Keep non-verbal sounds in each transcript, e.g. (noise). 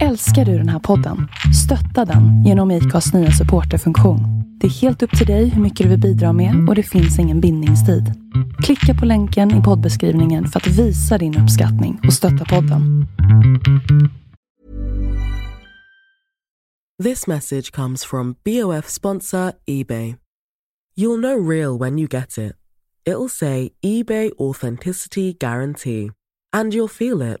Älskar du den här podden? Stötta den genom IKAs nya supporterfunktion. Det är helt upp till dig hur mycket du vill bidra med och det finns ingen bindningstid. Klicka på länken i poddbeskrivningen för att visa din uppskattning och stötta podden. This message comes from BOF sponsor eBay. You'll know real when you get it. It'll say eBay Authenticity Guarantee. And you'll feel it.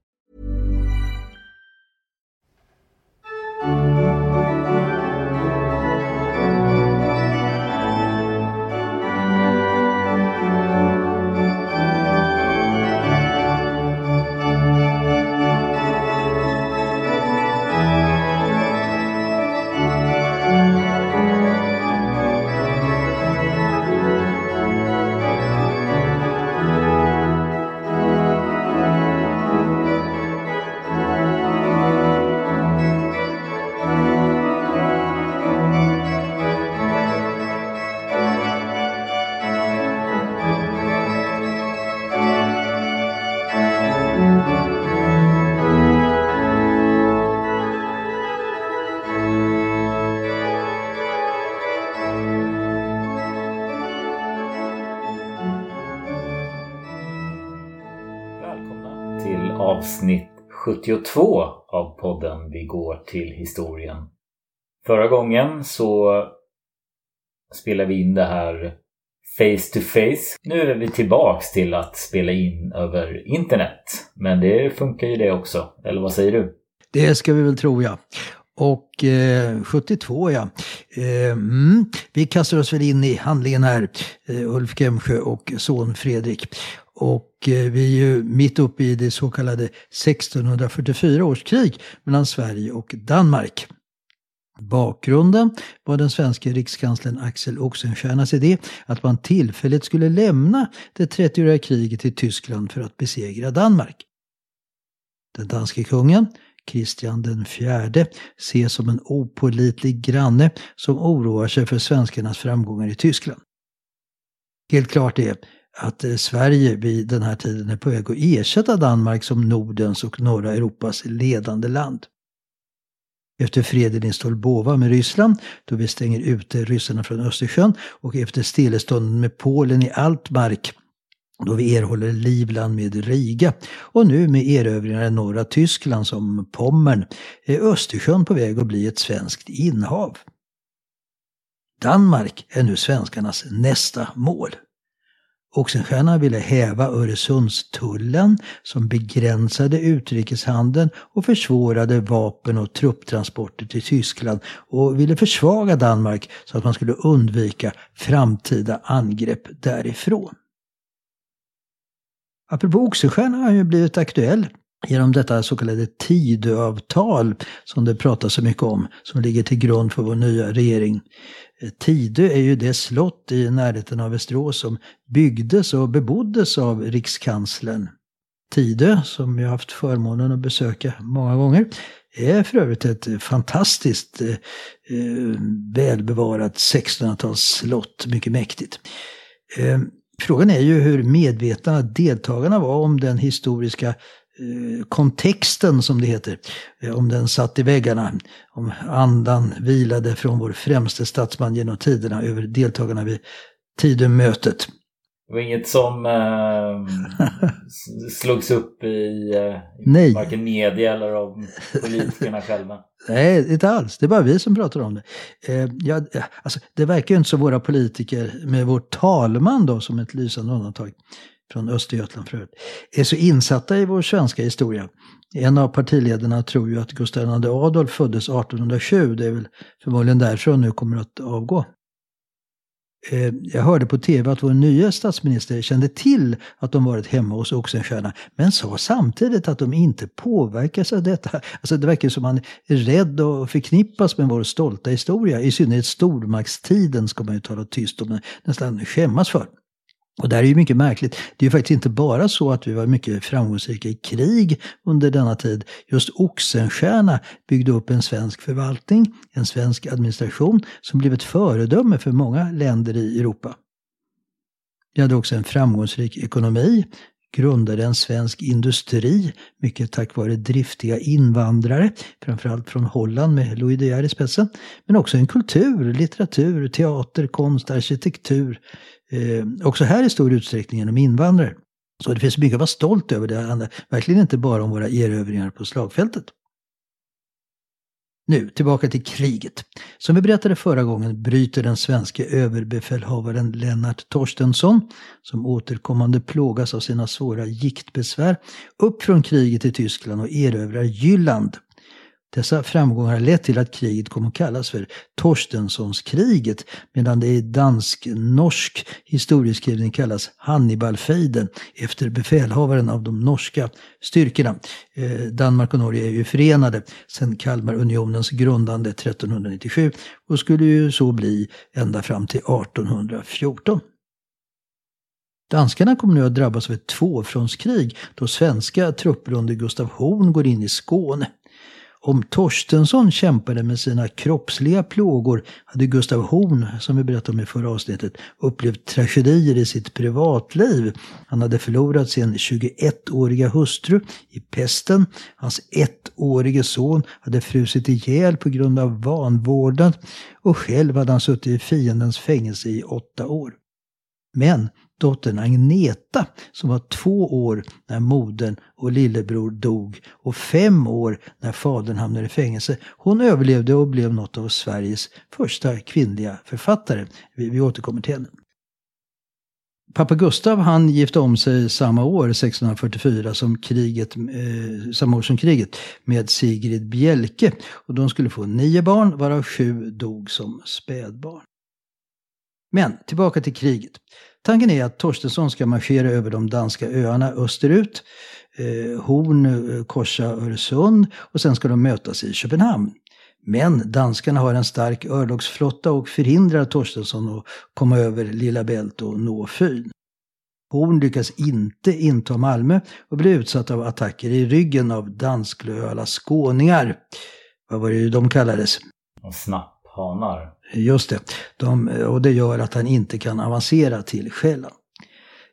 Avsnitt 72 av podden Vi går till historien. Förra gången så spelade vi in det här face to face. Nu är vi tillbaks till att spela in över internet. Men det funkar ju det också. Eller vad säger du? Det ska vi väl tro ja. Och eh, 72 ja. Eh, mm, vi kastar oss väl in i handlingen här, eh, Ulf Gemsjö och son Fredrik. Och eh, vi är ju mitt uppe i det så kallade 1644 års krig mellan Sverige och Danmark. Bakgrunden var den svenska rikskanslern Axel Oxenstiernas idé att man tillfälligt skulle lämna det 30-åriga kriget i Tyskland för att besegra Danmark. Den danske kungen, Kristian den fjärde, ses som en opålitlig granne som oroar sig för svenskarnas framgångar i Tyskland. Helt klart är att eh, Sverige vid den här tiden är på väg att ersätta Danmark som Nordens och norra Europas ledande land. Efter freden i Stolbova med Ryssland, då vi stänger ute ryssarna från Östersjön, och efter stillestånden med Polen i Altmark, då vi erhåller Livland med Riga, och nu med erövringar i norra Tyskland som Pommern, är Östersjön på väg att bli ett svenskt inhav. Danmark är nu svenskarnas nästa mål. Oxenstierna ville häva Öresundstullen som begränsade utrikeshandeln och försvårade vapen och trupptransporter till Tyskland och ville försvaga Danmark så att man skulle undvika framtida angrepp därifrån. Apropå Oxenstierna har ju blivit aktuell genom detta så kallade Tidöavtal som det pratas så mycket om, som ligger till grund för vår nya regering. Eh, Tidö är ju det slott i närheten av Västerås som byggdes och beboddes av rikskanslern. Tidö, som jag haft förmånen att besöka många gånger, är för övrigt ett fantastiskt eh, eh välbevarat 1600-talsslott, mycket mäktigt. Eh, frågan är ju hur medvetna deltagarna var om den historiska kontexten som det heter, eh, om den satt i väggarna, om andan vilade från vår främste statsman genom tiderna över deltagarna vid Tidömötet. Det var inget som eh, (laughs) slogs upp i eh, varken media eller av politikerna själva. Nej, inte alls. Det är bara vi som pratar om det. Eh, ja, alltså, det verkar ju inte som våra politiker, med vår talman då som ett lysande undantag, från Östergötland för övrigt, är så insatta i vår svenska historia. En av partiledarna tror ju att Gustav II Adolf föddes 1807. Det är väl förmodligen därför han nu kommer att avgå. Eh, jag hörde på tv att vår nya statsminister kände till att de varit hemma hos Oxenstierna men sa samtidigt att de inte påverkas av detta. Alltså det verkar som att han är rädd och förknippas med vår stolta historia. I synnerhet stormaktstiden ska man ju tala tyst om, nästan skämmas för. Och det här är ju mycket märkligt. Det är ju faktiskt inte bara så att vi var mycket framgångsrika i krig under denna tid. Just Oxenstierna byggde upp en svensk förvaltning, en svensk administration som blev ett föredöme för många länder i Europa. Vi hade också en framgångsrik ekonomi, grundade en svensk industri, mycket tack vare driftiga invandrare, framförallt från Holland med Louis De Geer i spetsen. Men också en kultur, litteratur, teater, konst, arkitektur, eh, också här i stor utsträckning genom invandrare. Så det finns mycket att vara stolt över. Det handlar verkligen inte bara om våra erövringar på slagfältet. Nu tillbaka till kriget. Som vi berättade förra gången bryter den svenska överbefälhavaren Lennart Torstensson, som återkommande plågas av sina svåra giktbesvär, upp från kriget i Tyskland och erövrar Jylland. Dessa framgångar har lett till att kriget kom att kallas för Torstenssonskriget medan det i dansk-norsk historieskrivning kallas Hannibalfejden efter befälhavaren av de norska styrkorna. Eh, Danmark och Norge är ju förenade sedan Kalmarunionens grundande 1397 och skulle ju så bli ända fram till 1814. Danskarna kommer nu att drabbas av ett tvåfrontskrig då svenska trupper under Gustav Horn går in i Skåne. Om Torstensson kämpade med sina kroppsliga plågor hade Gustav Horn, som vi berättade om i förra avsnittet, upplevt tragedier i sitt privatliv. Han hade förlorat sin 21-åriga hustru i pesten. Hans ettårige son hade frusit ihjäl på grund av vanvårdnad och själv hade han suttit i fiendens fängelse i åtta år. Men dottern Agneta som var två år när modern och lillebror dog och fem år när fadern hamnade i fängelse. Hon överlevde och blev något av Sveriges första kvinnliga författare. Vi, vi återkommer till henne. Pappa Gustav han gifte om sig samma år, 1644, som kriget, eh, samma år som kriget med Sigrid Bjelke. Och de skulle få nio barn, varav sju dog som spädbarn. Men tillbaka till kriget. Tanken är att Torstensson ska marschera över de danska öarna österut. Eh, Horn eh, korsa Öresund och sen ska de mötas i Köpenhamn. Men danskarna har en stark örlogsflotta och förhindrar Torstensson att komma över Lilla Bält och nå Fyn. Horn lyckas inte inta Malmö och blir utsatt av attacker i ryggen av dansklöala skåningar. Vad var det de kallades? Snapphanar. Just det. De, och det gör att han inte kan avancera till Själland.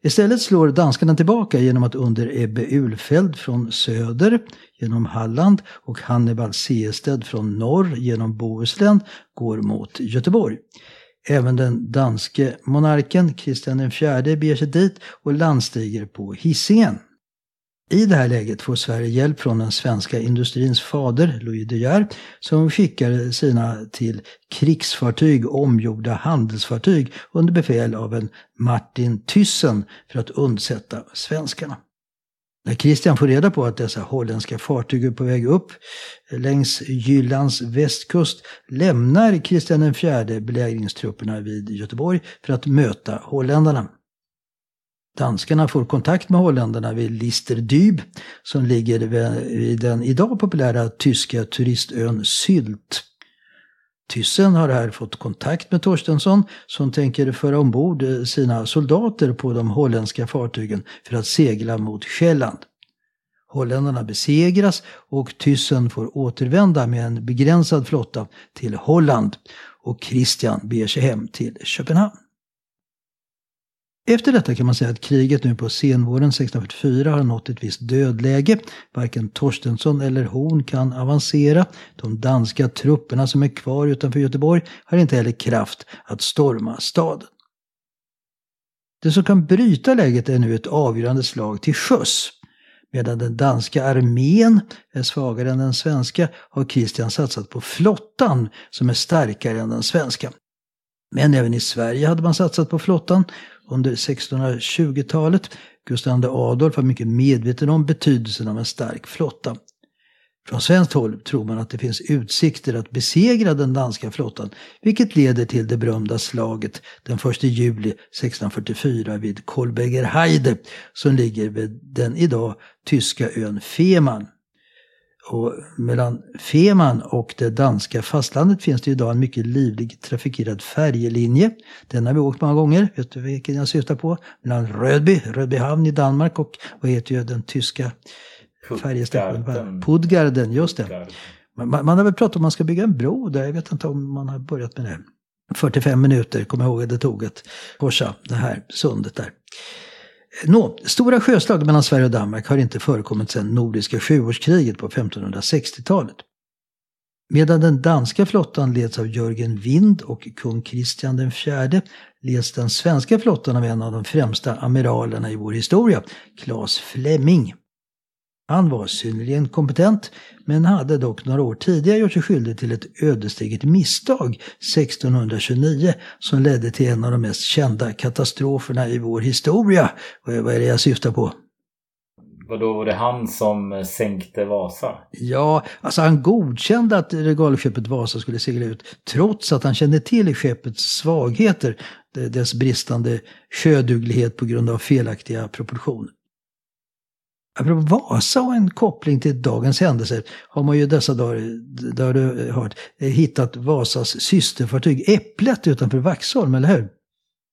Istället slår danskarna tillbaka genom att under Ebbe Ulfeld från söder genom Halland och Hannibal Sehested från norr genom Bohuslän går mot Göteborg. Även den danske monarken Kristian IV beger sig dit och landstiger på Hisingen. I det här läget får Sverige hjälp från den svenska industrins fader, Louis De Geer, som skickar sina till krigsfartyg omgjorda handelsfartyg under befäl av en Martin Thyssen för att undsätta svenskarna. När Christian får reda på att dessa holländska fartyg är på väg upp längs Jyllands västkust lämnar Kristian IV belägringstrupperna vid Göteborg för att möta holländarna. Danskarna får kontakt med holländarna vid Listerdyb som ligger vid den idag populära tyska turistön Sylt. Tyssen har här fått kontakt med Torstensson som tänker föra ombord eh, sina soldater på de holländska fartygen för att segla mot Själland. Holländarna besegras och Tyssen får återvända med en begränsad flotta till Holland och Christian beger sig hem till Köpenhamn. Efter detta kan man säga att kriget nu på senvåren 1644 har nått ett visst dödläge. Varken Torstensson eller Horn kan avancera. De danska trupperna som är kvar utanför Göteborg har inte heller kraft att storma staden. Det som kan bryta läget är nu ett avgörande slag till sjöss. Medan den danska armén är svagare än den svenska har Kristian satsat på flottan som är starkare än den svenska. Men även i Sverige hade man satsat på flottan under 1620-talet. Gustav II Adolf var mycket medveten om betydelsen av en stark flotta. Från svenskt håll tror man att det finns utsikter att besegra den danska flottan, vilket leder till det berömda slaget den 1 juli 1644 vid Kolbergerheide, som ligger vid den idag tyska ön Fehmarn. Och mellan Fehmarn och det danska fastlandet finns det idag en mycket livlig trafikerad färjelinje. Den har vi åkt många gånger. Vet du vilken jag syftar på? Mellan Rödby, Rödbyhamn i Danmark och vad heter ju den tyska färjestationen? Puttgarden, just det. Man, man har väl pratat om att man ska bygga en bro där. Jag vet inte om man har börjat med det. 45 minuter, kommer jag ihåg att det tog att korsa det här sundet där. Nå, stora sjöslag mellan Sverige och Danmark har inte förekommit sedan Nordiska sjuårskriget på 1560-talet. Medan den danska flottan leds av Jörgen Wind och kung Kristian IV leds den svenska flottan av en av de främsta amiralerna i vår historia, Claes Fleming. Han var synnerligen kompetent men hade dock några år tidigare gjort sig skyldig till ett ödesdigert misstag 1629 som ledde till en av de mest kända katastroferna i vår historia. Vad är det jag syftar på? Vadå, var det han som sänkte Vasa? Ja, alltså han godkände att regalskeppet Vasa skulle segla ut trots att han kände till skeppets svagheter, dess bristande sjöduglighet på grund av felaktiga proportioner. Apropå Vasa och en koppling till dagens händelser har man ju dessa dagar, där du hört, eh, hittat Vasas systerfartyg Äpplet utanför Vaxholm, eller hur?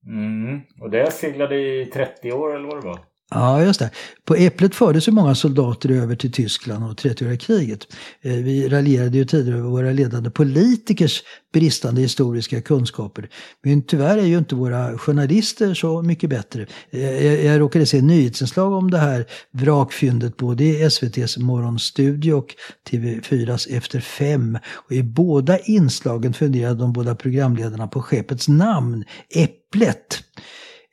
Mm, och det seglade i 30 år eller vad det var? Ja, just det. På Äpplet fördes ju många soldater över till Tyskland och 30-åriga kriget. Eh, vi raljerade ju tidigare över våra ledande politikers bristande historiska kunskaper. Men tyvärr är ju inte våra journalister så mycket bättre. Eh, jag, jag råkade se nyhetsinslag om det här vrakfyndet både i SVTs morgonstudio och TV4s Efter fem. Och I båda inslagen funderade de båda programledarna på skeppets namn, Äpplet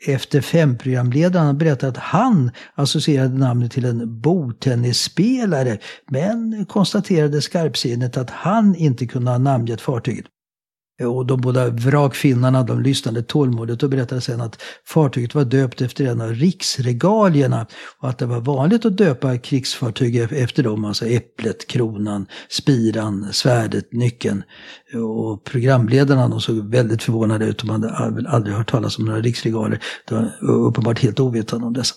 efter fem-programledaren berättade att han associerade namnet till en bordtennisspelare men konstaterade skarpsinnet att han inte kunde ha namngett fartyget. Och de båda vrakfinnarna de lyssnade tålmodigt och berättade sen att fartyget var döpt efter en av riksregalierna och att det var vanligt att döpa krigsfartyg efter dem, alltså äpplet, kronan, spiran, svärdet, nyckeln. Och programledarna de såg väldigt förvånade ut, de hade aldrig hört talas om några riksregaler. De var uppenbart helt ovetande om dessa.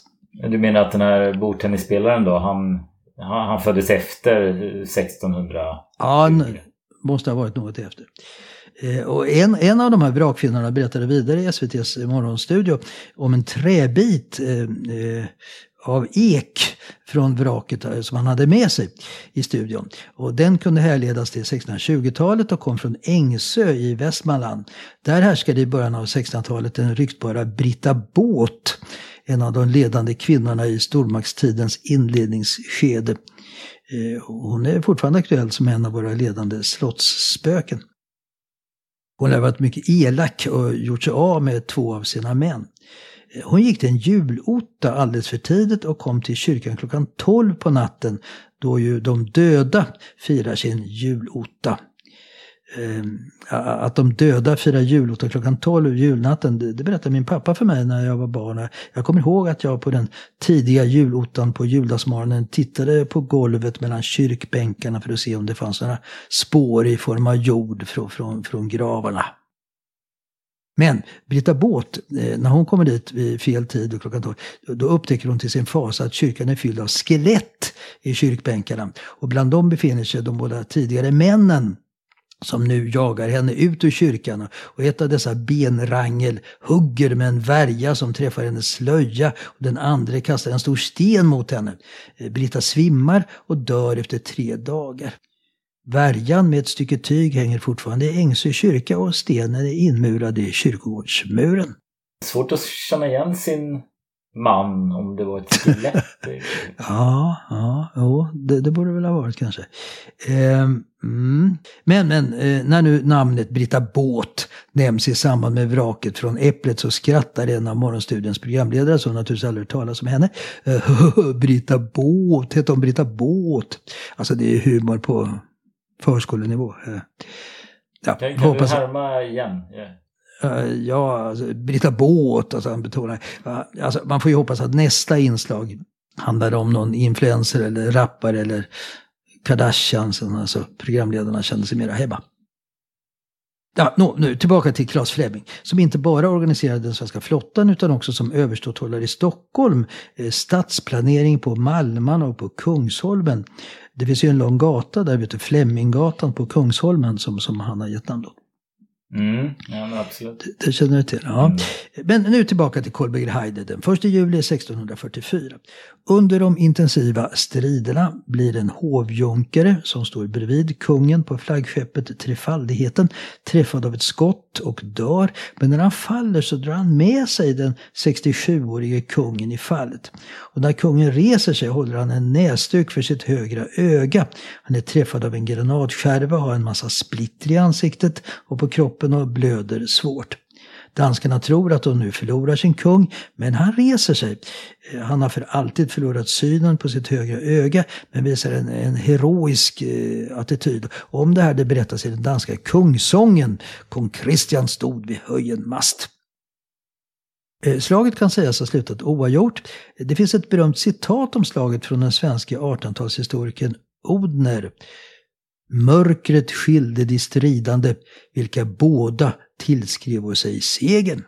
Du menar att den här bordtennisspelaren då, han, han föddes efter 1600? Ja, han måste ha varit något efter. Eh, och en, en av de här vrakfinnarna berättade vidare i SVTs morgonstudio om en träbit eh, eh av ek från vraket eh, som han hade med sig i studion. Och den kunde härledas till 1620-talet och kom från Ängsö i Västmanland. Där härskade i början av 1600-talet den ryktbara Britta Båt, en av de ledande kvinnorna i stormaktstidens inledningsskede. Hon är fortfarande aktuell som en av våra ledande slottsspöken. Hon hade varit mycket elak och gjort sig av med två av sina män. Hon gick till en julotta alldeles för tidigt och kom till kyrkan klockan 12 på natten då ju de döda firar sin julotta. Ehm, att de döda firar julotta klockan 12 julnatten, det, det berättade min pappa för mig när jag var barn. Jag kommer ihåg att jag på den tidiga julottan på juldagsmorgonen tittade på golvet mellan kyrkbänkarna för att se om det fanns några spår i form av jord från, från, från gravarna. Men Britta Båt, eh, när hon kommer dit vid fel tid och klockan 12, då upptäcker hon till sin fasa att kyrkan är fylld av skelett i kyrkbänkarna. Och bland dem befinner sig de båda tidigare männen som nu jagar henne ut ur kyrkan och ett av dessa benrangel hugger med en värja som träffar hennes slöja och den andra kastar en stor sten mot henne. Eh, Britta svimmar och dör efter tre dagar. Värjan med ett stycke tyg hänger fortfarande i Ängsö kyrka och stenen är inmurad i kyrkogårdsmuren. Svårt att känna igen sin man om det var ett skelett. (laughs) ja, ja, jo, det, det borde väl ha varit kanske. Eh, mm. Men, men eh, när nu namnet Britta Båt nämns i samband med vraket från Äpplet så skrattar en av Morgonstudiens programledare som naturligtvis aldrig hört talas om henne. Eh, (laughs) Britta Båt, hette hon Britta Båt? Alltså det är humor på förskolenivå. Eh, ja, kan, kan du härma igen? Yeah. Eh, ja, alltså, Britta Båt, alltså han betonar. Alltså, man får ju hoppas att nästa inslag handlar om någon influencer eller rappare eller Kardashian, alltså programledarna kände sig mera hemma. Ja, no, nu tillbaka till Claes Fleming, som inte bara organiserade den svenska flottan utan också som överståthållare i Stockholm, eh, stadsplanering på Malman och på Kungsholmen. Det finns ju en lång gata där, vet du, Fleminggatan på Kungsholmen som, som han har gett namn åt. Mm, ja, absolut. Det, det, känner du till? Ja. Mm. Men nu tillbaka till Kolbeinn Heide den 1 juli 1644. Under de intensiva striderna blir en hovjunkare som står bredvid kungen på flaggskeppet Trefaldigheten träffad av ett skott och dör. Men när han faller så drar han med sig den 67-årige kungen i fallet. Och när kungen reser sig håller han en näsduk för sitt högra öga. Han är träffad av en granatskärva, har en massa splitter i ansiktet och på kroppen och blöder svårt. Danskarna tror att de nu förlorar sin kung, men han reser sig. Eh, han har för alltid förlorat synen på sitt högra öga, men visar en, en heroisk eh, attityd. Om det här det berättas i den danska kungsången. Kung Kristian stod vid höjen mast. Eh, slaget kan sägas ha slutat oavgjort. Det finns ett berömt citat om slaget från den svenska 1800-talshistorikern Odner. Mörkret skilde de stridande, vilka båda tillskrev sig segern.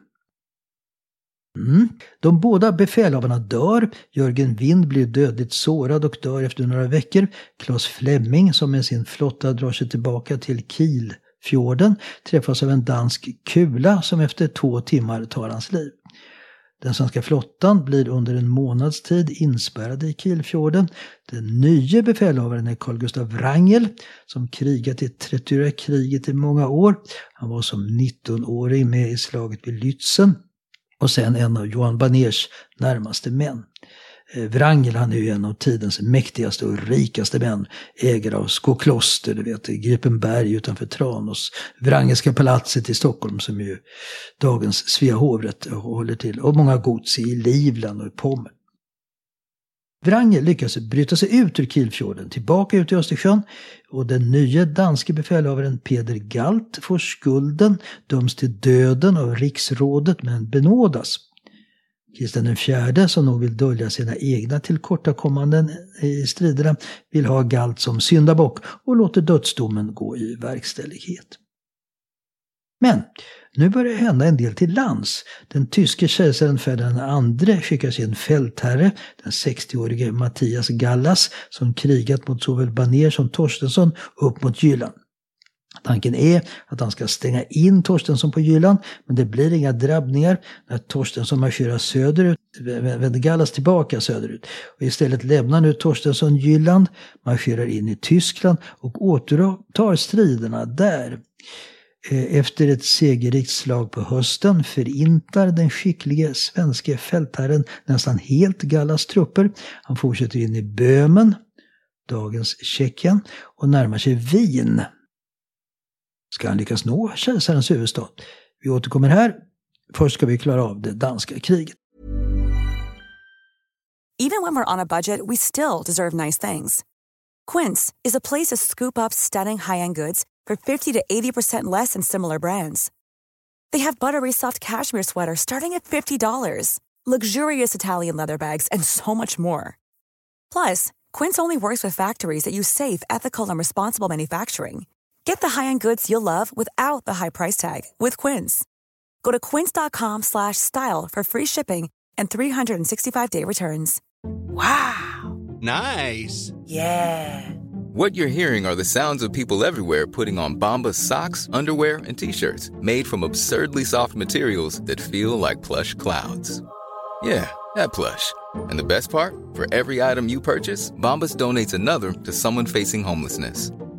Mm. De båda befälhavarna dör. Jörgen Wind blir dödligt sårad och dör efter några veckor. Claes Flemming, som med sin flotta drar sig tillbaka till Kielfjorden, träffas av en dansk kula som efter två timmar tar hans liv. Den svenska flottan blir under en månads tid inspärrad i Kielfjorden. Den nya befälhavaren är Carl Gustav Wrangel som krigat i 30 kriget i många år. Han var som 19-åring med i slaget vid Lützen och sen en av Johan Baners närmaste män. Eh, Wrangel han är ju en av tidens mäktigaste och rikaste män. Ägare av Skokloster, du vet, Gripenberg utanför Tranås. Wrangelska palatset i Stockholm som ju dagens Svea hovrätt håller till. Och många gods i Livland och i Pommern. Wrangel lyckas bryta sig ut ur Kilfjorden, tillbaka ut i Östersjön och den nya danske befälhavaren Peder Galt får skulden, döms till döden av riksrådet men benådas. Kristian IV, som nog vill dölja sina egna tillkortakommanden i striderna, vill ha Galt som syndabock och låter dödsdomen gå i verkställighet. Men nu börjar det hända en del till lands. Den tyske kejsaren Ferdinand II skickar sin fältherre, den 60-årige Mattias Gallas, som krigat mot såväl Baner som Torstensson, upp mot Jylland. Tanken är att han ska stänga in Torstensson på Jylland, men det blir inga drabbningar. När Torstensson marscherar söderut vänder Gallas tillbaka söderut. Och istället lämnar nu Torstensson Jylland, marscherar in i Tyskland och återupptar striderna där. Eh, efter ett segerrikt slag på hösten förintar den skicklige svenske fältherren nästan helt Gallas trupper. Han fortsätter in i Böhmen, dagens Tjeckien, och närmar sig Wien ska han lyckas nå kejsarens huvudstad. Vi återkommer här. Först ska vi klara av det danska kriget. Even when we're on a budget we still deserve nice things. Quince is a place to scoop up stunning high-end goods for 50 to 80% less than similar brands. They have buttery soft cashmere sweaters starting at $50, luxurious Italian leather bags, and so much more. Plus, Quince only works with factories that use safe, ethical, and responsible manufacturing. Get the high-end goods you'll love without the high price tag with Quince. Go to quince.com slash style for free shipping and 365-day returns. Wow! Nice! Yeah! What you're hearing are the sounds of people everywhere putting on Bombas socks, underwear, and T-shirts made from absurdly soft materials that feel like plush clouds. Yeah, that plush. And the best part? For every item you purchase, Bombas donates another to someone facing homelessness.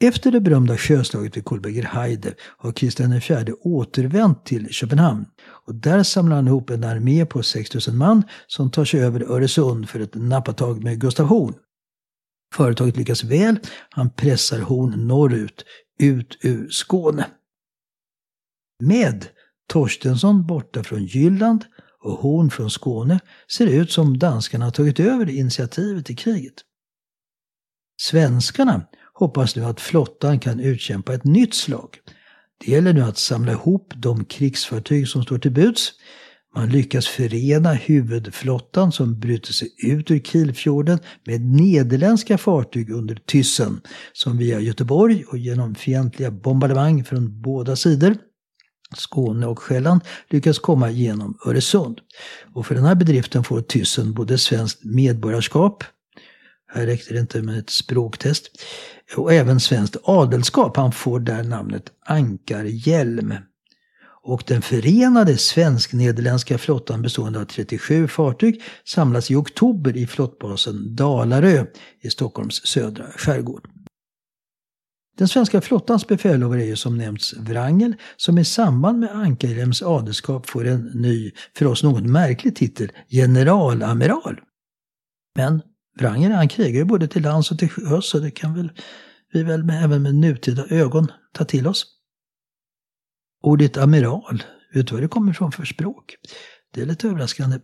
Efter det berömda sjöslaget vid Kolberger Heide har Kristian IV återvänt till Köpenhamn. Och där samlar han ihop en armé på 6000 man som tar sig över Öresund för ett nappatag med Gustav Horn. Företaget lyckas väl, han pressar Horn norrut, ut ur Skåne. Med Torstensson borta från Jylland och Horn från Skåne ser det ut som danskarna har tagit över initiativet i kriget. Svenskarna hoppas nu att flottan kan utkämpa ett nytt slag. Det gäller nu att samla ihop de krigsfartyg som står till buds. Man lyckas förena huvudflottan som bryter sig ut ur Kielfjorden med nederländska fartyg under Tyssen som via Göteborg och genom fientliga bombardemang från båda sidor Skåne och Själland lyckas komma genom Öresund. Och för den här bedriften får Tyssen både svenskt medborgarskap, här räckte det inte med ett språktest, och även svenskt adelskap. Han får där namnet Ankarhjälm. Och den förenade svensk-nederländska flottan bestående av 37 fartyg samlas i oktober i flottbasen Dalarö i Stockholms södra skärgård. Den svenska flottans befälhavare är ju som nämnts Wrangel som i samband med Ankarhjelms adelskap får en ny, för oss något märklig titel, generalamiral. Men Wrangel han krigar ju både till lands och till sjöss så det kan väl vi väl med, även med nutida ögon ta till oss. Ordet amiral, vet du vad det kommer ifrån för språk? Det är lite överraskande.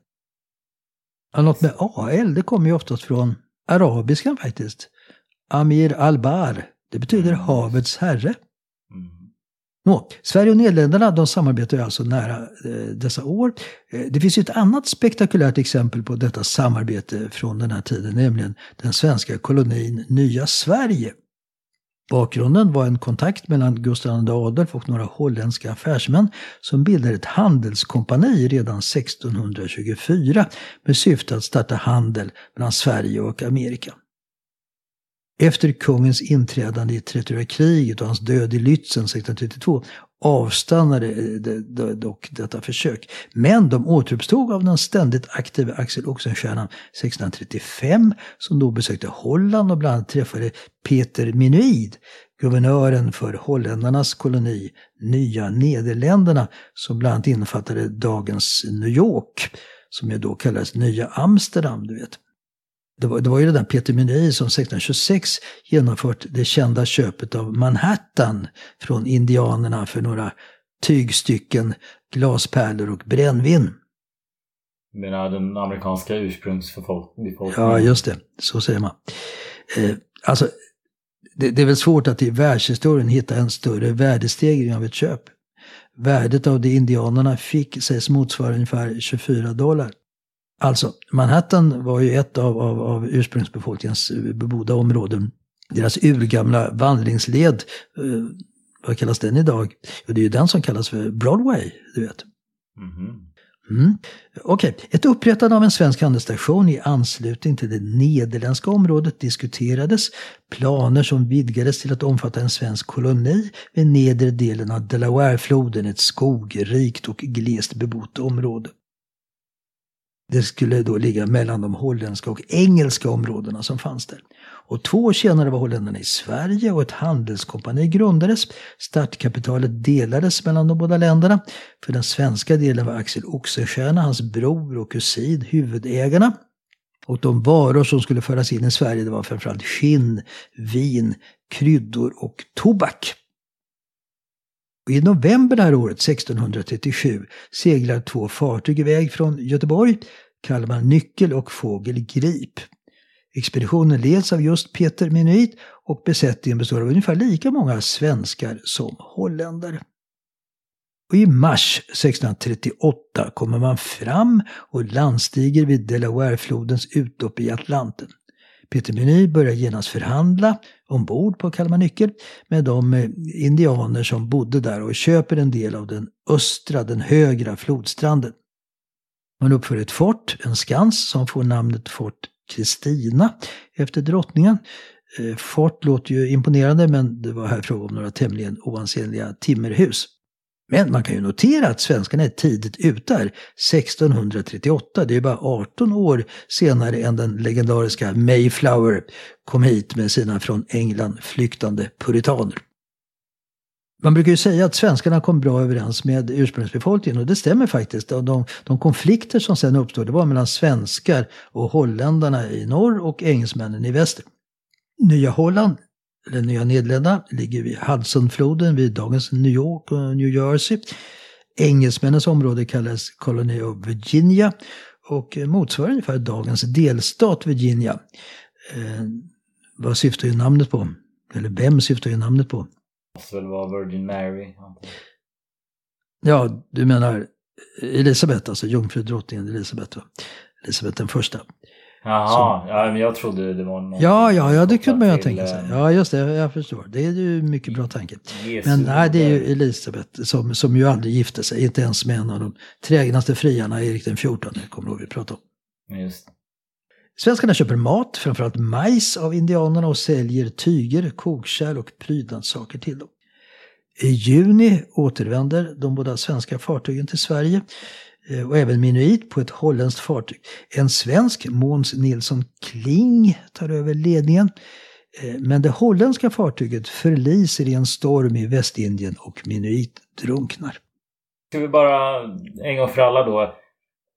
Ja, något med AL, det kommer ju oftast från arabiskan faktiskt. Amir al-Bar, det betyder havets herre. Nå, Sverige och Nederländerna de samarbetar ju alltså nära eh, dessa år. Eh, det finns ju ett annat spektakulärt exempel på detta samarbete från den här tiden, nämligen den svenska kolonin Nya Sverige. Bakgrunden var en kontakt mellan Gustav II Adolf och några holländska affärsmän som bildade ett handelskompani redan 1624 med syfte att starta handel mellan Sverige och Amerika. Efter kungens inträdande i 30 kriget och hans död i Lützen 1632 avstannade eh, dock detta försök. Men de återuppstod av den ständigt aktive Axel Oxenstierna 1635 som då besökte Holland och bland annat träffade Peter Minuid, guvernören för holländarnas koloni Nya Nederländerna som bland annat innefattade dagens New York som ju då kallades Nya Amsterdam, du vet. Det var, det var ju den där Peter Minuit som 1626 genomfört det kända köpet av Manhattan från indianerna för några tygstycken, glaspärlor och brännvin. Menar den amerikanska ursprungsbefolkningen? Ja, just det. Så säger man. Eh, alltså, det, det, är väl svårt att i världshistorien hitta en större värdestegring av ett köp. Värdet av det indianerna fick sägs motsvara ungefär 24 dollar. Alltså, Manhattan var ju ett av, av, av ursprungsbefolkningens bebodda områden. Deras urgamla vandringsled, eh, vad kallas den idag? Jo, det är ju den som kallas för Broadway, du vet. Mm. Mm. Okej, okay. ett upprättande av en svensk handelsstation i anslutning till det nederländska området diskuterades. Planer som vidgades till att omfatta en svensk koloni vid nedre delen av Delawarefloden, ett skogrikt och glest bebott område. Det skulle då ligga mellan de holländska och engelska områdena som fanns där. Och två år senare var holländarna i Sverige och ett handelskompani grundades. Startkapitalet delades mellan de båda länderna. För den svenska delen var Axel Oxenstierna, hans bror och kusin huvudägarna. Och de varor som skulle föras in i Sverige det var framförallt skinn, vin, kryddor och tobak. I november det här året, 1637, seglar två fartyg iväg från Göteborg, Kalmar Nyckel och Fågel Grip. Expeditionen leds av just Peter Menuit och besättningen består av ungefär lika många svenskar som holländare. Och I mars 1638 kommer man fram och landstiger vid Delawareflodens utlopp i Atlanten. Peter Meny börjar genast förhandla ombord på Kalmar Nyckel med de eh, indianer som bodde där och köper en del av den östra, den högra flodstranden. Man uppför ett fort, en skans, som får namnet Fort Kristina efter drottningen. Eh, fort låter ju imponerande men det var här fråga om några tämligen oansenliga timmerhus. Men man kan ju notera att svenskarna är tidigt ute här, 1638. Det är bara 18 år senare än den legendariska Mayflower kom hit med sina från England flyktande puritaner. Man brukar ju säga att svenskarna kom bra överens med ursprungsbefolkningen och det stämmer faktiskt. De, de konflikter som sen uppstod det var mellan svenskar och holländarna i norr och engelsmännen i väster. Nya Holland eller Nya Nederländerna, ligger vid Hudsonfloden vid dagens New York och New Jersey. Engelsmännens område kallas Colony of Virginia och motsvarar ungefär dagens delstat Virginia. Eh, vad syftar ju namnet på? Eller vem syftar ju namnet på? Det måste väl vara Virgin Mary? Ja, du menar Elisabeth, alltså jungfrudrottningen Elisabeth, va? Elisabeth den första. Jaha, ja, men jag trodde det var någon... Ja, ja, ja det kunde man ju tänka sig. Eh, ja, just det, jag förstår. Det är ju mycket bra tanke. Jesus men nej, det är ju Elisabeth som, som ju aldrig gifte sig, inte ens med en av de trägnaste friarna, Erik den XIV, kommer du ihåg vi pratade om. Just. Svenskarna köper mat, framförallt majs, av indianerna och säljer tyger, kokkärl och prydnadssaker till dem. I juni återvänder de båda svenska fartygen till Sverige Eh, och även Minuit på ett holländskt fartyg. En svensk, Måns Nilsson Kling, tar över ledningen. Eh, men det holländska fartyget förliser i en storm i Västindien och Minuit drunknar. Ska vi bara en gång för alla då.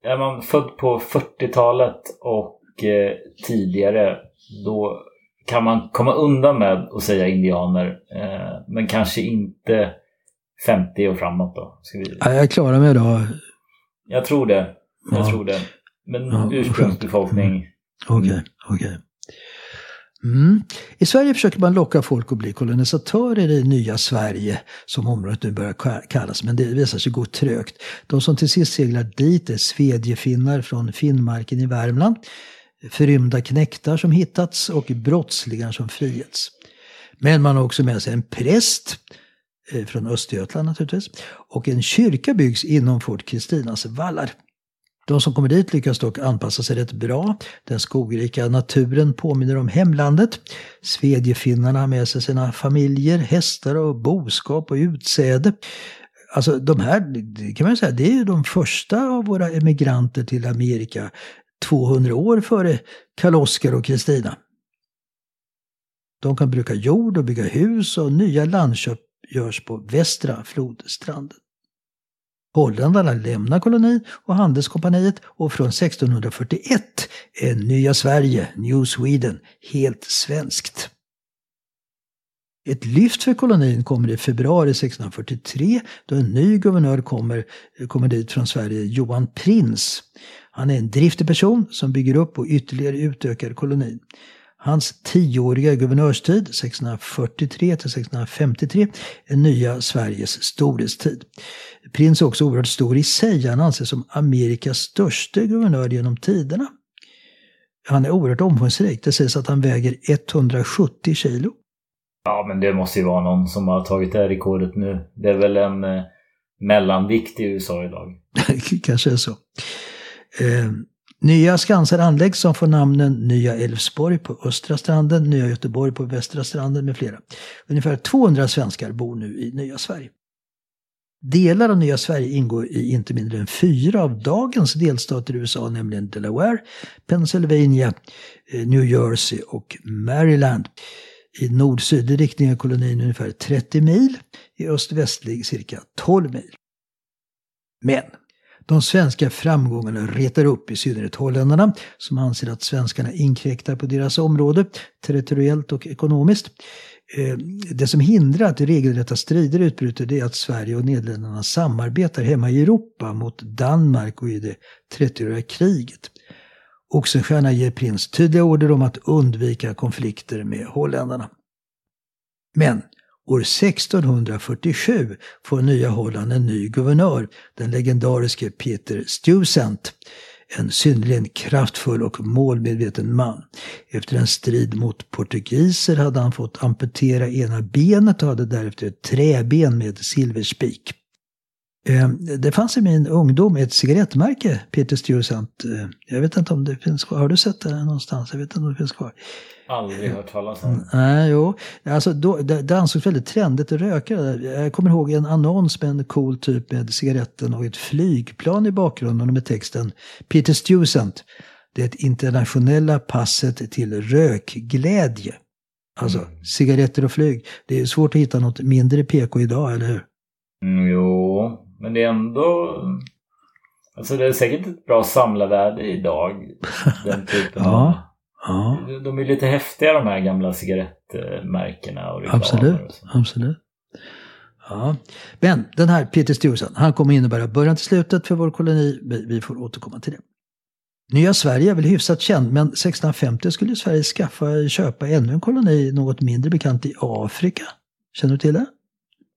Är man född på 40-talet och eh, tidigare då kan man komma undan med att säga indianer. men kanske inte 50 och framåt då? Ska vi... Jag klarar mig då jag tror det. Jag ja. tror det. Men ja, ursprungsbefolkning. Mm. Okej, okay, okej. Okay. Mm. I Sverige försöker man locka folk att bli kolonisatörer i nya Sverige, som området nu börjar kallas, men det visar sig gå trögt. De som till sist seglar dit är svedjefinnar från Finnmarken i Värmland, förrymda knäktar som hittats och brottslingar som frigetts. Men man har också med sig en präst Eh, från Östergötland naturligtvis. Och en kyrka byggs inom Fort Kristinas vallar. De som kommer dit lyckas dock anpassa sig rätt bra. Den skogrika naturen påminner om hemlandet. Svedjefinnarna har med sig sina familjer, hästar och boskap och utsäde. Alltså de här, det kan man säga, det är ju de första av våra emigranter till Amerika 200 år före Karl-Oskar och Kristina. De kan bruka jord och bygga hus och nya landköp görs på västra flodstranden. Holländarna lämnar kolonin och handelskompaniet och från 1641 är Nya Sverige, New Sweden, helt svenskt. Ett lyft för kolonin kommer i februari 1643 då en ny guvernör kommer, kommer dit från Sverige, Johan Prins. Han är en driftig person som bygger upp och ytterligare utökar kolonin. Hans tioåriga guvernörstid, 1643 till 1653, är nya Sveriges storhetstid. Prins är också oerhört stor i sig. Han anses som Amerikas största guvernör genom tiderna. Han är oerhört omfångsrik. Det sägs att han väger 170 kilo. Ja, men det måste ju vara någon som har tagit det här rekordet nu. Det är väl en eh, mellanvikt i USA idag. (laughs) Kanske är så. Eh, Nya Skanser anläggs som får namnen Nya Älvsborg på östra stranden, Nya Göteborg på västra stranden med flera. Ungefär 200 svenskar bor nu i Nya Sverige. Delar av Nya Sverige ingår i inte mindre än fyra av dagens delstater i USA, nämligen Delaware, Pennsylvania, eh, New Jersey och Maryland. I nord-sydlig riktning är kolonin ungefär 30 mil, i öst-västlig cirka 12 mil. Men de svenska framgångarna retar upp i synnerhet holländarna som anser att svenskarna inkräktar på deras område territoriellt och ekonomiskt. Eh, det som hindrar att regelrätta strider utbryter är att Sverige och Nederländerna samarbetar hemma i Europa mot Danmark och i det 30-åriga kriget. Oxenstierna ger prins tydliga order om att undvika konflikter med holländarna. Men år 1647 får Nya Holland en ny guvernör, den legendariske Peter Stuyvesant. En synnerligen kraftfull och målmedveten man. Efter en strid mot portugiser hade han fått amputera ena benet och hade därefter ett träben med silverspik. Eh, det fanns i min ungdom ett cigarettmärke, Peter Stuyvesant. Eh, jag vet inte om det finns kvar. Har du sett det någonstans? Jag vet inte om det finns kvar. Aldrig hört talas om. Nej, jo. Alltså, då, det, det ansågs väldigt trendigt att röka. Jag kommer ihåg en annons med en cool typ med cigaretten och ett flygplan i bakgrunden med texten Peter Stuyvesant. Det internationella passet till rökglädje. Alltså mm. cigaretter och flyg. Det är svårt att hitta något mindre PK idag, eller hur? Mm, jo, men det är ändå... Alltså det är säkert ett bra samlarvärde idag. (laughs) Den typen ja, ja. De är lite häftiga de här gamla cigarettmärkena och Absolut, och absolut. Ja. Men den här Peter Stuyvesant, han kommer innebära början till slutet för vår koloni. Vi får återkomma till det. Nya Sverige är väl hyfsat känd, men 1650 skulle Sverige skaffa, köpa ännu en koloni, något mindre bekant i Afrika. Känner du till det?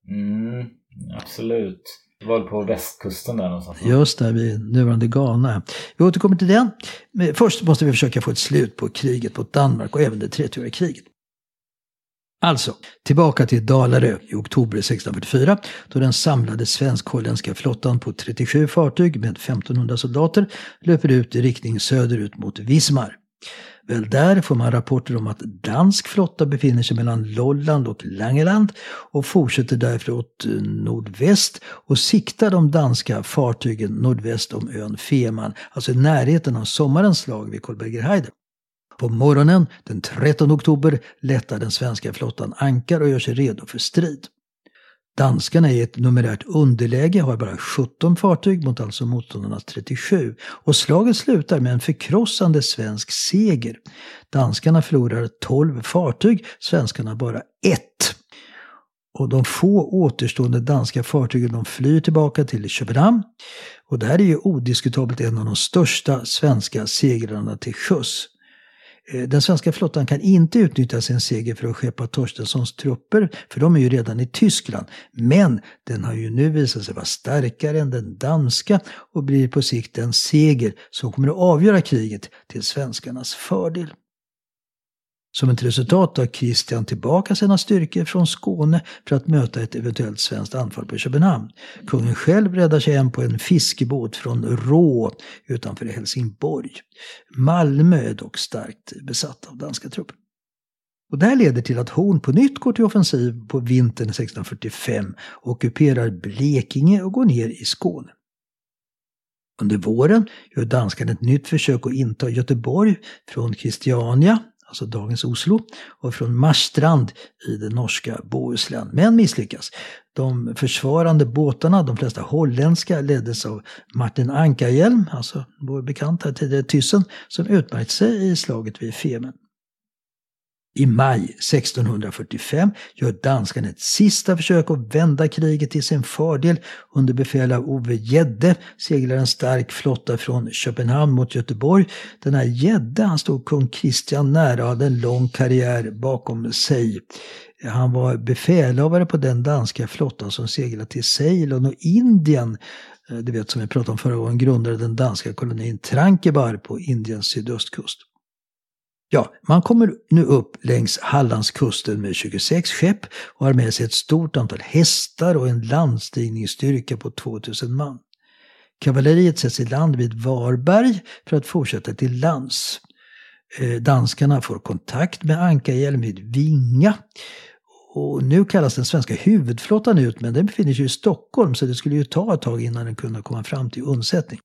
Mm, absolut. Det var på västkusten där någonstans. Just där vid nuvarande Ghana. Vi återkommer till den. Men först måste vi försöka få ett slut på kriget mot Danmark och även det 30 kriget. Alltså, tillbaka till Dalarö i oktober 1644 då den samlade svensk-holländska flottan på 37 fartyg med 1500 soldater löper ut i riktning söderut mot Vismar. Väl där får man rapporter om att dansk flotta befinner sig mellan Lolland och Langeland och fortsätter därför åt eh, nordväst och siktar de danska fartygen nordväst om ön Feman, alltså i närheten av sommarens slag vid Kolbergerheide. På morgonen den 13 oktober lättar den svenska flottan ankar och gör sig redo för strid. Danskarna är i ett numerärt underläge, har bara 17 fartyg mot alltså motståndarnas 37. Och slaget slutar med en förkrossande svensk seger. Danskarna förlorar 12 fartyg, svenskarna bara ett. Och de få återstående danska fartygen de flyr tillbaka till Köpenhamn. Och det här är ju odiskutabelt en av de största svenska segrarna till sjöss. Eh, den svenska flottan kan inte utnyttja sin seger för att skeppa Torstenssons trupper, för de är ju redan i Tyskland. Men den har ju nu visat sig vara starkare än den danska och blir på sikt en seger som kommer att avgöra kriget till svenskarnas fördel. Som ett resultat tar Kristian tillbaka sina styrkor från Skåne för att möta ett eventuellt svenskt anfall på Köpenhamn. Kungen själv räddar sig hem på en fiskebåt från Rå utanför Helsingborg. Malmö är dock starkt besatt av danska trupper. Och det här leder till att Horn på nytt går till offensiv på vintern 1645, ockuperar Blekinge och går ner i Skåne. Under våren gör danskarna ett nytt försök att inta Göteborg från Christiania alltså dagens Oslo, och från Marstrand i det norska Bohuslän, men misslyckas. De försvarande båtarna, de flesta holländska, leddes av Martin Ankarhjelm, alltså vår bekant här tidigare, tyssen, som utmärkt sig i slaget vid Femen. I maj 1645 gör danskarna ett sista försök att vända kriget till sin fördel. Under befäl av Ove Gedde seglar en stark flotta från Köpenhamn mot Göteborg. Den här Gedde, han stod kung Kristian nära och hade en lång karriär bakom sig. Han var befälhavare på den danska flottan som seglade till Ceylon och Indien. Eh, du vet som vi pratade om förra gången, grundade den danska kolonin Trankebar på Indiens sydöstkust. Ja, man kommer nu upp längs Hallandskusten med 26 skepp och har med sig ett stort antal hästar och en landstigningsstyrka på 2000 man. Kavalleriet sätts i land vid Varberg för att fortsätta till lands. Eh, danskarna får kontakt med Ankarhjelm vid Vinga. Och nu kallas den svenska huvudflottan ut men den befinner sig i Stockholm så det skulle ju ta ett tag innan den kunde komma fram till undsättning.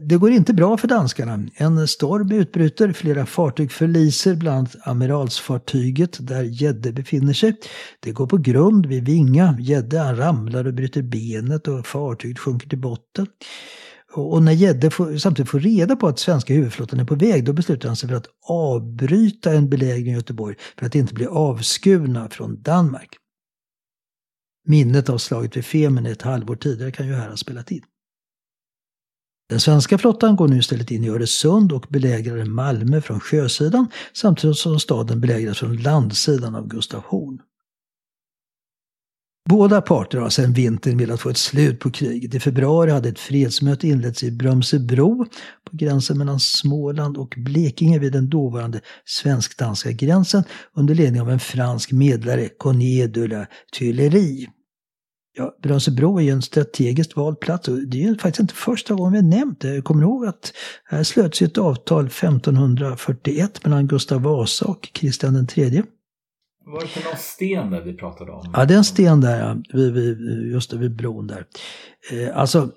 Det går inte bra för danskarna. En storm utbryter, flera fartyg förliser, bland annat amiralsfartyget där Gädde befinner sig. Det går på grund vid Vinga. Gädde ramlar och bryter benet och fartyget sjunker till botten. Och när Gädde samtidigt får reda på att svenska huvudflottan är på väg, då beslutar han sig för att avbryta en belägring i Göteborg för att inte bli avskurna från Danmark. Minnet av slaget vid Femen ett halvår tidigare kan ju här ha spelat in. Den svenska flottan går nu istället in i Öresund och belägrar Malmö från sjösidan samtidigt som staden belägras från landsidan av Gustav Horn. Båda parter har sedan vintern velat få ett slut på kriget. I februari hade ett fredsmöte inletts i Brömsebro på gränsen mellan Småland och Blekinge vid den dåvarande svensk-danska gränsen under ledning av en fransk medlare, Cornier de la Tuilerie. Ja, Brömsebro är ju en strategiskt vald plats och det är ju faktiskt inte första gången vi nämnt det. Jag kommer ihåg att här slöts ett avtal 1541 mellan Gustav Vasa och Kristian III. Var det inte någon sten där vi pratade om? Ja, det är en sten där, ja. vid, vid, just det, vid bron där. Eh, alltså,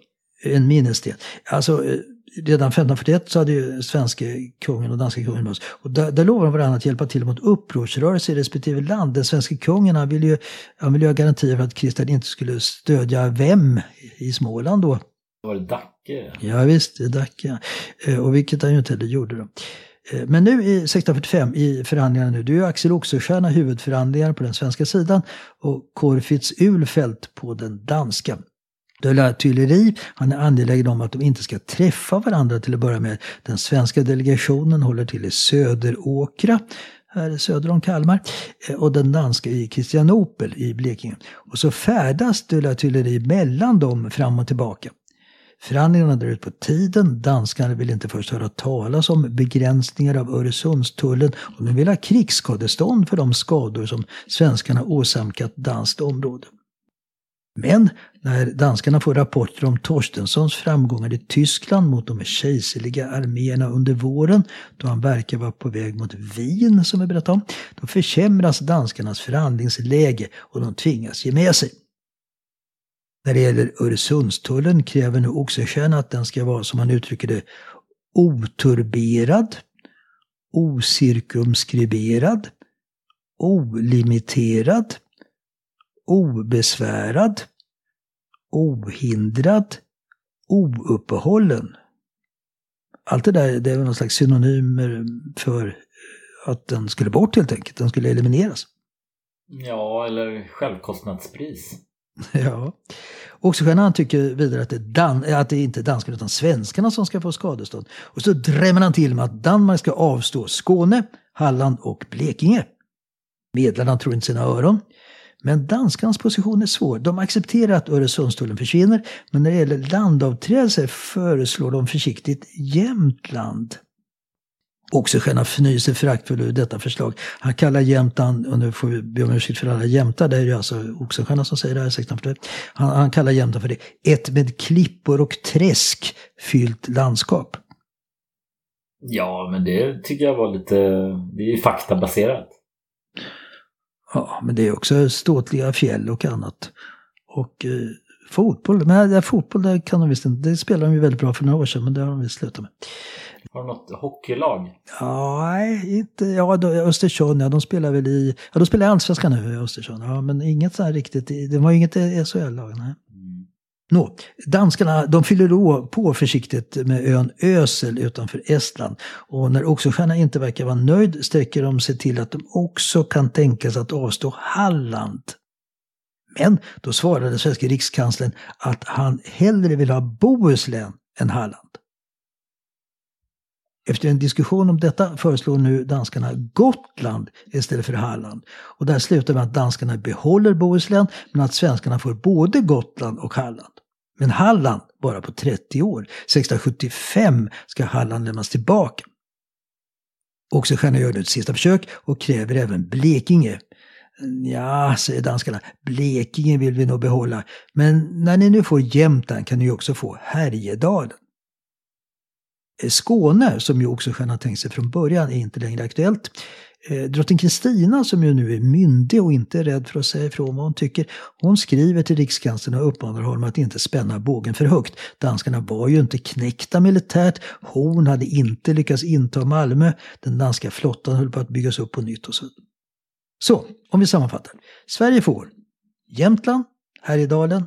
en minnessten. Alltså, eh, redan 1541 så hade ju svenska kungen och danska kungen möts. Och där, där lovade de varandra att hjälpa till mot upprorsrörelser i respektive land. Den svenska kungen han ville ju, han ville ju ha garantier för att Kristian inte skulle stödja vem i Småland då. Var det Dacke? Ja visst, det är Dacke. Eh, och vilket han ju inte heller gjorde då. Eh, Men nu i 1645 i förhandlingarna nu, det är ju Axel Oxenstierna huvudförhandlingar på den svenska sidan och Corfitz Ulfeldt på den danska. De la Tuileries, han är angelägen om att de inte ska träffa varandra till att börja med. Den svenska delegationen håller till i Söderåkra, här söder om Kalmar, eh, och den danska i Kristianopel i Blekinge. Och så färdas de la Tuileries mellan dem fram och tillbaka. Förhandlingarna drar ut på tiden. Danskarna vill inte först höra talas om begränsningar av Öresundstullen och de vill ha krigsskadestånd för de skador som svenskarna åsamkat danskt område. Men när danskarna får rapporter om Torstenssons framgångar i Tyskland mot de kejserliga arméerna under våren, då han verkar vara på väg mot Wien som vi berättade om, då försämras danskarnas förhandlingsläge och de tvingas ge med sig. När det gäller Öresundstullen kräver nu Oxenstierna att den ska vara, som han uttrycker det, oturberad, ocirkumskriberad, olimiterad, obesvärad, ohindrad, ouppehållen. Allt det där det är väl någon slags synonymer för att den skulle bort helt enkelt. Den skulle elimineras. Ja, eller självkostnadspris. (laughs) Ja. Oxenstierna tycker vidare att det, är Dan att det är inte danskarna utan svenskarna som ska få skadestånd. Och så drämmer han till med att Danmark ska avstå Skåne, Halland och Blekinge. Medlarna tror inte sina öron. Men danskans position är svår. De accepterar att Öresundstullen försvinner, men när det gäller landavträdelse föreslår de försiktigt Jämtland. Oxenstierna fnyser föraktfullt ur detta förslag. Han kallar Jämtland, och nu får vi be om ursäkt för alla jämtar, det är ju alltså Oxenstierna som säger det här 16 Han, han kallar Jämtland för det, ett med klippor och träsk fyllt landskap. Ja, men det tycker jag var lite... Det är ju faktabaserat. Ja, men det är också ståtliga fjäll och annat. Och eh, fotboll, men ja, fotboll det kan de visst inte, det spelade de ju väldigt bra för några år sedan, men det har de visst slutat med. Har du något hockeylag? Ja, nej, inte, ja, då, Östersund, ja, de spelar väl i, ja, de spelar i Allsvenskan nu, i Östersund, ja, men inget så här riktigt, det var ju inget SHL-lag, nej. Nå, danskarna de fyller då på försiktigt med ön Ösel utanför Estland. Och när Oxenstierna inte verkar vara nöjd sträcker de sig till att de också kan tänka sig att avstå Halland. Men då svarade den svenska rikskanslern att han hellre vill ha Bohuslän än Halland. Efter en diskussion om detta föreslår nu danskarna Gotland istället för Halland. Och där slutar med att danskarna behåller Bohuslän men att svenskarna får både Gotland och Halland. Men Halland bara på 30 år. 1675 ska Halland lämnas tillbaka. Oxenstierna gör nu ett sista försök och kräver även Blekinge. Ja, säger danskarna, Blekinge vill vi nog behålla. Men när ni nu får Jämtland kan ni också få Härjedalen. Skåne, som ju Oxenstierna tänkt sig från början, är inte längre aktuellt. Eh, drottning Kristina, som ju nu är myndig och inte är rädd för att säga ifrån vad hon tycker, hon skriver till rikskanslern och uppmanar honom att inte spänna bågen för högt. Danskarna var ju inte knäckta militärt, hon hade inte lyckats inta Malmö, den danska flottan höll på att byggas upp på nytt och så Så, om vi sammanfattar. Sverige får Jämtland, Härjedalen,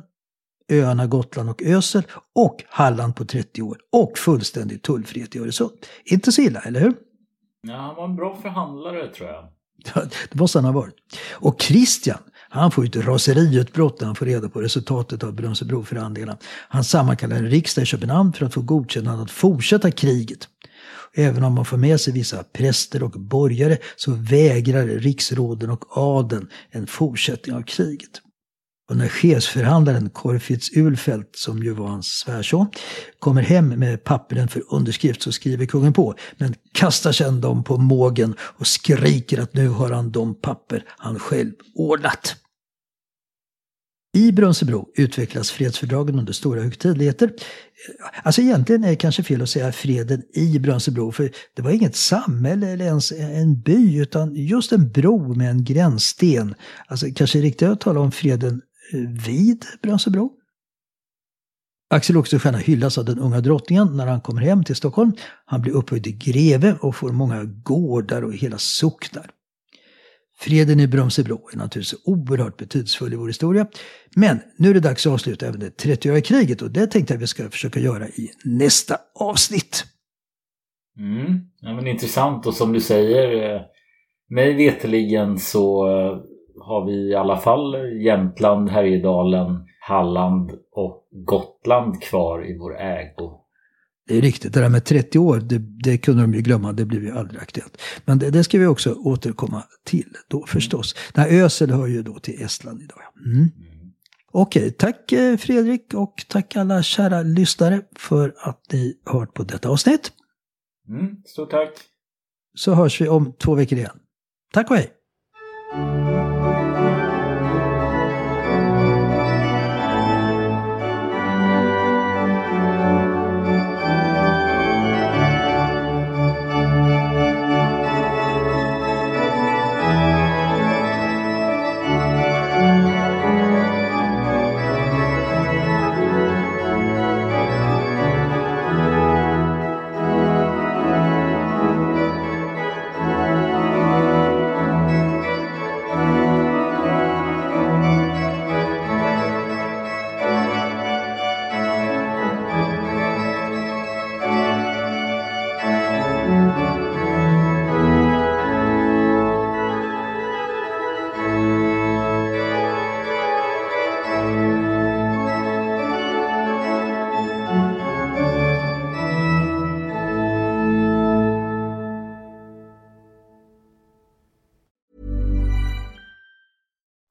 öarna Gotland och Ösel och Halland på 30 år och fullständig tullfrihet i Öresund. Inte så illa, eller hur? Ja, han var en bra förhandlare tror jag. Det måste han ha varit. Och Christian, Han får ett raseriutbrott när han får reda på resultatet av Brunsebroförhandlingarna. Han sammankallar en riksdag i Köpenhamn för att få godkännande att fortsätta kriget. Även om man får med sig vissa präster och borgare så vägrar riksråden och adeln en fortsättning av kriget. Och när chefsförhandlaren Corfitz Ulfeldt, som ju var hans svärson, kommer hem med pappren för underskrift så skriver kungen på, men kastar sedan dem på mågen och skriker att nu har han de papper han själv ordnat. I Brunsebro utvecklas fredsfördragen under stora högtidligheter. Alltså egentligen är det kanske fel att säga freden i Brunsebro, för det var inget samhälle eller ens en by, utan just en bro med en gränssten. Alltså kanske riktigt att tala om freden vid Brönsebro. Axel Oxenstierna hyllas av den unga drottningen när han kommer hem till Stockholm. Han blir upphöjd till greve och får många gårdar och hela socknar. Freden i Brömsebro är naturligtvis oerhört betydelsefull i vår historia. Men nu är det dags att avsluta även det 30-åriga kriget och det tänkte jag att vi ska försöka göra i nästa avsnitt. Mm. Ja, men intressant och som du säger, eh, mig veteligen så eh, har vi i alla fall Jämtland, Härjedalen, Halland och Gotland kvar i vår ägo. Det är riktigt, det där med 30 år, det, det kunde de ju glömma, det blev ju aldrig aktuellt. Men det, det ska vi också återkomma till då förstås. Den här Ösel hör ju då till Estland idag. Mm. Mm. Okej, tack eh, Fredrik och tack alla kära lyssnare för att ni hört på detta avsnitt. Mm, stort tack. Så hörs vi om två veckor igen. Tack och hej!